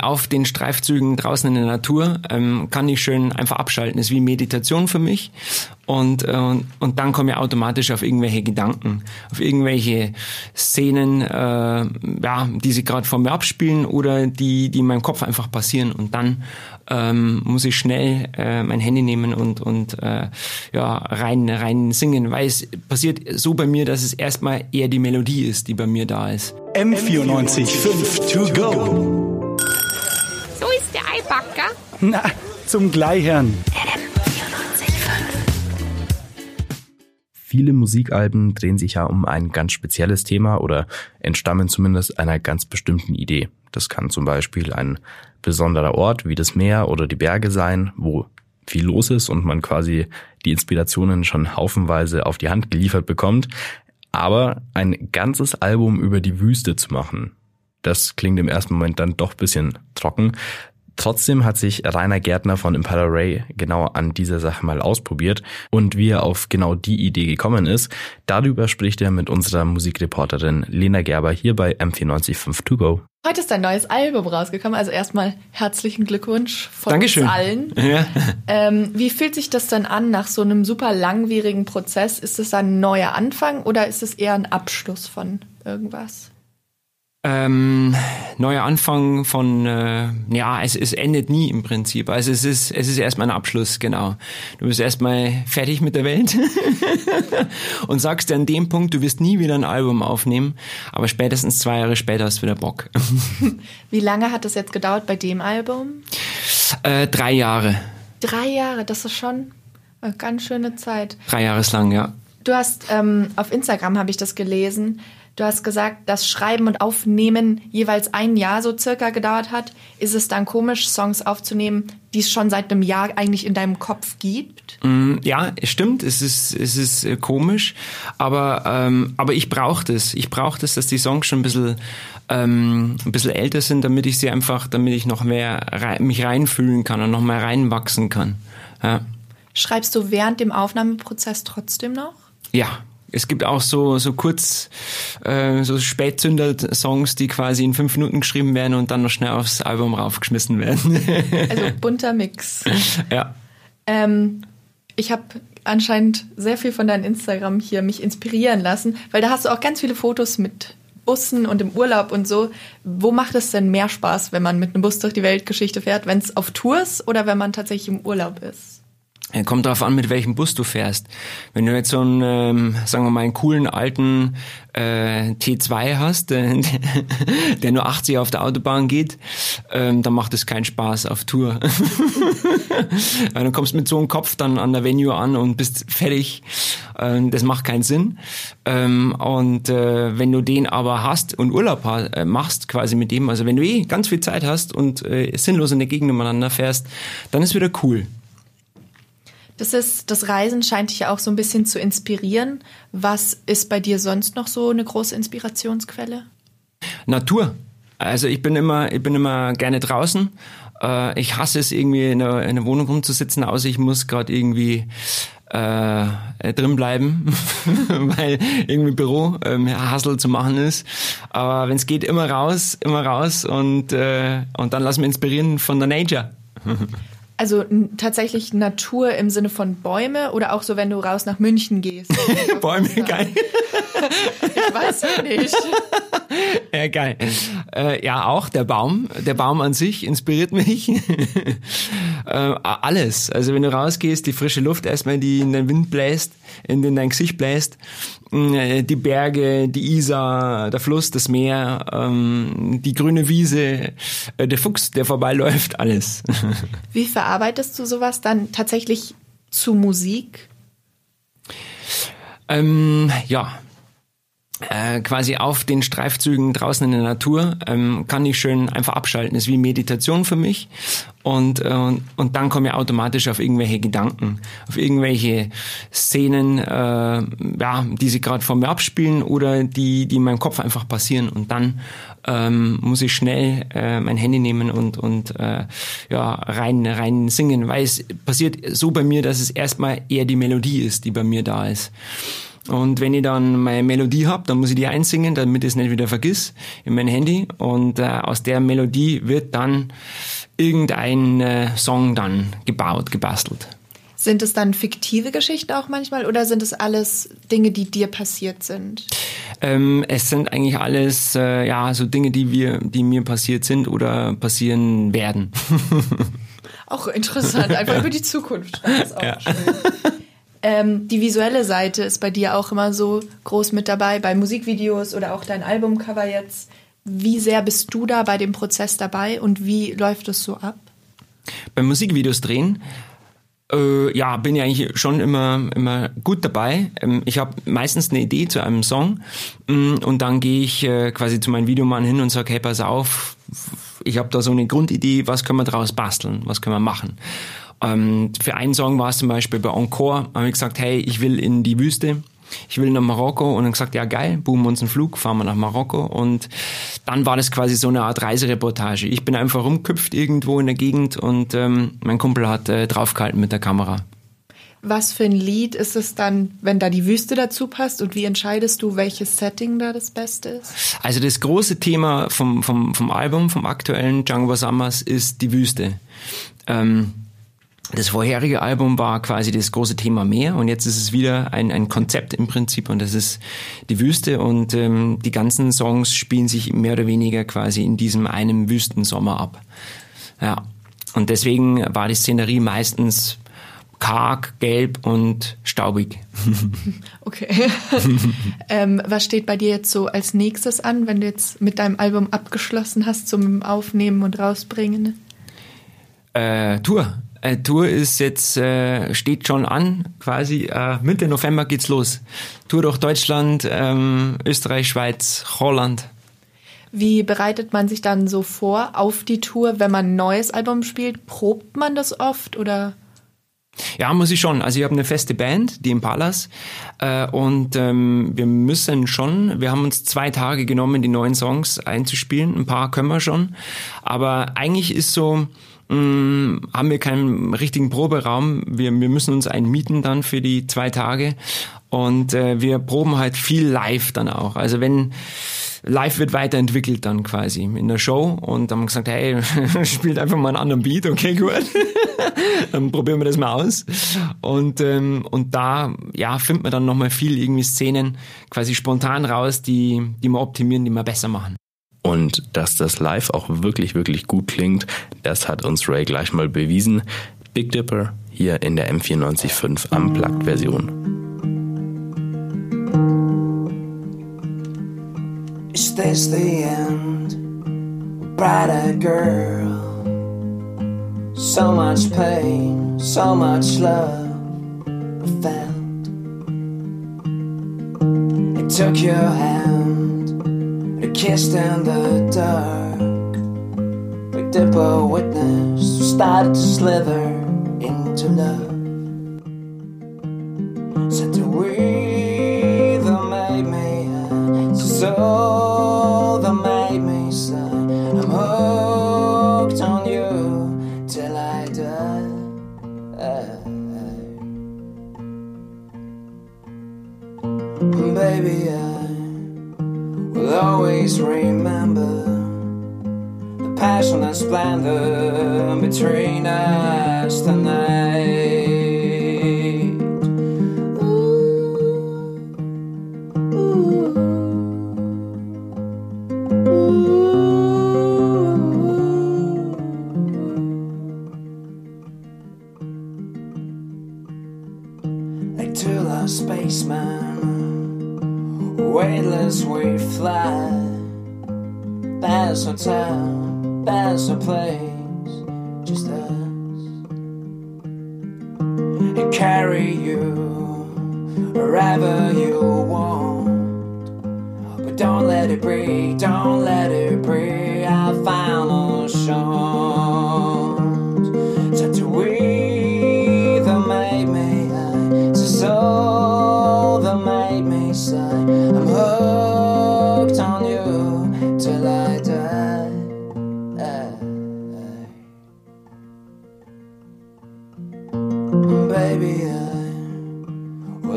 auf den Streifzügen draußen in der Natur ähm, kann ich schön einfach abschalten. Ist wie Meditation für mich. Und, äh, und dann komme ich automatisch auf irgendwelche Gedanken, auf irgendwelche Szenen, äh, ja, die sich gerade vor mir abspielen oder die, die in meinem Kopf einfach passieren. Und dann ähm, muss ich schnell äh, mein Handy nehmen und, und äh, ja, rein, rein singen, weil es passiert so bei mir, dass es erstmal eher die Melodie ist, die bei mir da ist. M94 5 to go. Eibacker. Na, zum Gleichern. Viele Musikalben drehen sich ja um ein ganz spezielles Thema oder entstammen zumindest einer ganz bestimmten Idee. Das kann zum Beispiel ein besonderer Ort wie das Meer oder die Berge sein, wo viel los ist und man quasi die Inspirationen schon haufenweise auf die Hand geliefert bekommt. Aber ein ganzes Album über die Wüste zu machen, das klingt im ersten Moment dann doch bisschen trocken. Trotzdem hat sich Rainer Gärtner von Impala Ray genau an dieser Sache mal ausprobiert und wie er auf genau die Idee gekommen ist, darüber spricht er mit unserer Musikreporterin Lena Gerber hier bei M945 To Go. Heute ist ein neues Album rausgekommen, also erstmal herzlichen Glückwunsch von Dankeschön. uns allen. Ja. Ähm, wie fühlt sich das dann an nach so einem super langwierigen Prozess? Ist es ein neuer Anfang oder ist es eher ein Abschluss von irgendwas? Ähm, neuer Anfang von, äh, ja, es, es endet nie im Prinzip. Also es ist, es ist erstmal ein Abschluss, genau. Du bist erstmal fertig mit der Welt und sagst dir an dem Punkt, du wirst nie wieder ein Album aufnehmen, aber spätestens zwei Jahre später hast du wieder Bock. Wie lange hat das jetzt gedauert bei dem Album? äh, drei Jahre. Drei Jahre, das ist schon eine ganz schöne Zeit. Drei Jahre ist lang, ja. Du hast ähm, auf Instagram habe ich das gelesen. Du hast gesagt, dass Schreiben und Aufnehmen jeweils ein Jahr so circa gedauert hat. Ist es dann komisch, Songs aufzunehmen, die es schon seit einem Jahr eigentlich in deinem Kopf gibt? Mm, Ja, es stimmt, es ist, es ist äh, komisch, aber, ähm, aber ich brauche das. Ich brauche das, dass die Songs schon ein bisschen, ähm, ein bisschen älter sind, damit ich sie einfach, damit ich noch mehr rei mich reinfühlen kann und noch mehr reinwachsen kann. Ja. Schreibst du während dem Aufnahmeprozess trotzdem noch? ja. Es gibt auch so, so kurz, äh, so Spätzünder-Songs, die quasi in fünf Minuten geschrieben werden und dann noch schnell aufs Album raufgeschmissen werden. Also bunter Mix. ja. Ähm, ich habe anscheinend sehr viel von deinem Instagram hier mich inspirieren lassen, weil da hast du auch ganz viele Fotos mit Bussen und im Urlaub und so. Wo macht es denn mehr Spaß, wenn man mit einem Bus durch die Weltgeschichte fährt? Wenn es auf Tours oder wenn man tatsächlich im Urlaub ist? Kommt darauf an, mit welchem Bus du fährst. Wenn du jetzt so einen, ähm, sagen wir mal, einen coolen alten äh, T2 hast, äh, der nur 80 auf der Autobahn geht, ähm, dann macht es keinen Spaß auf Tour. Weil du kommst mit so einem Kopf dann an der Venue an und bist fertig. Ähm, das macht keinen Sinn. Ähm, und äh, wenn du den aber hast und Urlaub äh, machst, quasi mit dem, also wenn du eh ganz viel Zeit hast und äh, sinnlos in der Gegend umeinander fährst, dann ist wieder cool. Das ist, das Reisen scheint dich ja auch so ein bisschen zu inspirieren. Was ist bei dir sonst noch so eine große Inspirationsquelle? Natur. Also ich bin immer, ich bin immer gerne draußen. Äh, ich hasse es irgendwie in einer, in einer Wohnung rumzusitzen, außer ich muss gerade irgendwie äh, drin bleiben, weil irgendwie Büro ähm, Hassel zu machen ist. Aber wenn es geht, immer raus, immer raus und und dann lass mich inspirieren von der Nature. Also tatsächlich Natur im Sinne von Bäume oder auch so, wenn du raus nach München gehst? Bäume, geil. Ich weiß ja nicht. Ja, geil. Äh, ja, auch der Baum. Der Baum an sich inspiriert mich. Äh, alles. Also wenn du rausgehst, die frische Luft erstmal, die in den Wind bläst, in den dein Gesicht bläst, äh, die Berge, die Isar, der Fluss, das Meer, ähm, die grüne Wiese, äh, der Fuchs, der vorbeiläuft, alles. Wie verarbeitest du sowas dann tatsächlich zu Musik? Ähm, ja. Äh, quasi auf den Streifzügen draußen in der Natur ähm, kann ich schön einfach abschalten. Ist wie Meditation für mich. Und, äh, und dann komme ich automatisch auf irgendwelche Gedanken, auf irgendwelche Szenen, äh, ja, die sich gerade vor mir abspielen oder die, die in meinem Kopf einfach passieren. Und dann ähm, muss ich schnell äh, mein Handy nehmen und, und äh, ja, rein, rein singen, weil es passiert so bei mir, dass es erstmal eher die Melodie ist, die bei mir da ist. Und wenn ich dann meine Melodie hab, dann muss ich die einsingen, damit ich es nicht wieder vergiss in mein Handy. Und äh, aus der Melodie wird dann irgendein äh, Song dann gebaut, gebastelt. Sind es dann fiktive Geschichten auch manchmal oder sind es alles Dinge, die dir passiert sind? Ähm, es sind eigentlich alles äh, ja so Dinge, die wir, die mir passiert sind oder passieren werden. Auch interessant, einfach über die Zukunft. Das ist auch ja. schön. Ähm, die visuelle Seite ist bei dir auch immer so groß mit dabei, bei Musikvideos oder auch dein Albumcover jetzt. Wie sehr bist du da bei dem Prozess dabei und wie läuft es so ab? Beim Musikvideos drehen äh, ja, bin ich eigentlich schon immer, immer gut dabei. Ähm, ich habe meistens eine Idee zu einem Song mh, mm, und dann gehe ich äh, quasi zu meinem Videomann hin und sage, hey, pass auf, ich habe da so eine Grundidee, was können wir daraus basteln, was können wir machen. Ähm, für einen Song war es zum Beispiel bei Encore, habe ich gesagt, hey, ich will in die Wüste ich will nach Marokko und dann gesagt, ja geil, buchen wir uns einen Flug, fahren wir nach Marokko und dann war das quasi so eine Art Reisereportage. Ich bin einfach rumköpft irgendwo in der Gegend und ähm, mein Kumpel hat äh, draufgehalten mit der Kamera. Was für ein Lied ist es dann, wenn da die Wüste dazu passt und wie entscheidest du, welches Setting da das Beste ist? Also das große Thema vom, vom, vom Album, vom aktuellen Django Summers ist die Wüste. Ähm, das vorherige Album war quasi das große Thema Meer und jetzt ist es wieder ein, ein Konzept im Prinzip und das ist die Wüste und ähm, die ganzen Songs spielen sich mehr oder weniger quasi in diesem einen Wüstensommer ab. Ja. Und deswegen war die Szenerie meistens karg, gelb und staubig. Okay. ähm, was steht bei dir jetzt so als nächstes an, wenn du jetzt mit deinem Album abgeschlossen hast zum Aufnehmen und rausbringen? Äh, Tour. Äh, Tour ist jetzt, äh, steht schon an, quasi äh, Mitte November geht's los. Tour durch Deutschland, ähm, Österreich, Schweiz, Holland. Wie bereitet man sich dann so vor auf die Tour, wenn man ein neues Album spielt? Probt man das oft oder? Ja, muss ich schon. Also ich habe eine feste Band, die Impalas, äh, und ähm, wir müssen schon, wir haben uns zwei Tage genommen, die neuen Songs einzuspielen. Ein paar können wir schon. Aber eigentlich ist so, mh, mm, haben wir keinen richtigen Proberaum. Wir, wir müssen uns einen mieten dann für die zwei Tage. Und äh, wir proben halt viel live dann auch. Also wenn live wird weiterentwickelt dann quasi in der Show und dann haben wir gesagt, hey, spielt einfach mal einen anderen Beat, okay, gut. dann probieren wir das mal aus. Und, ähm, und da ja, findet man dann nochmal viel irgendwie Szenen quasi spontan raus, die, die wir optimieren, die wir besser machen. Und dass das live auch wirklich, wirklich gut klingt, das hat uns Ray gleich mal bewiesen. Big Dipper hier in der M945 Unplugged-Version. Is this the end? Brighter girl. So much pain, so much love. I felt. It took your hand. Kissed in the dark. Picked up a witness started to slither into love. Said the way that made me, so that made me sigh. I'm hooked on you till I die. Baby, always remember the passion and splendor between us tonight. Past a town, past a place, just us, and carry you wherever you want. But don't let it break, don't let it break. Our final show.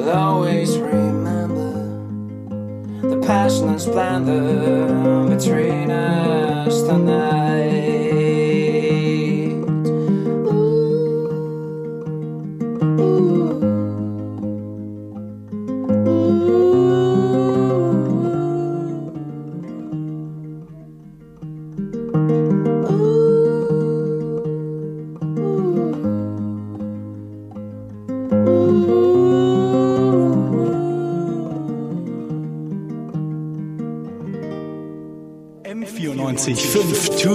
will always remember the passion and splendor between us tonight. M94 5 to go.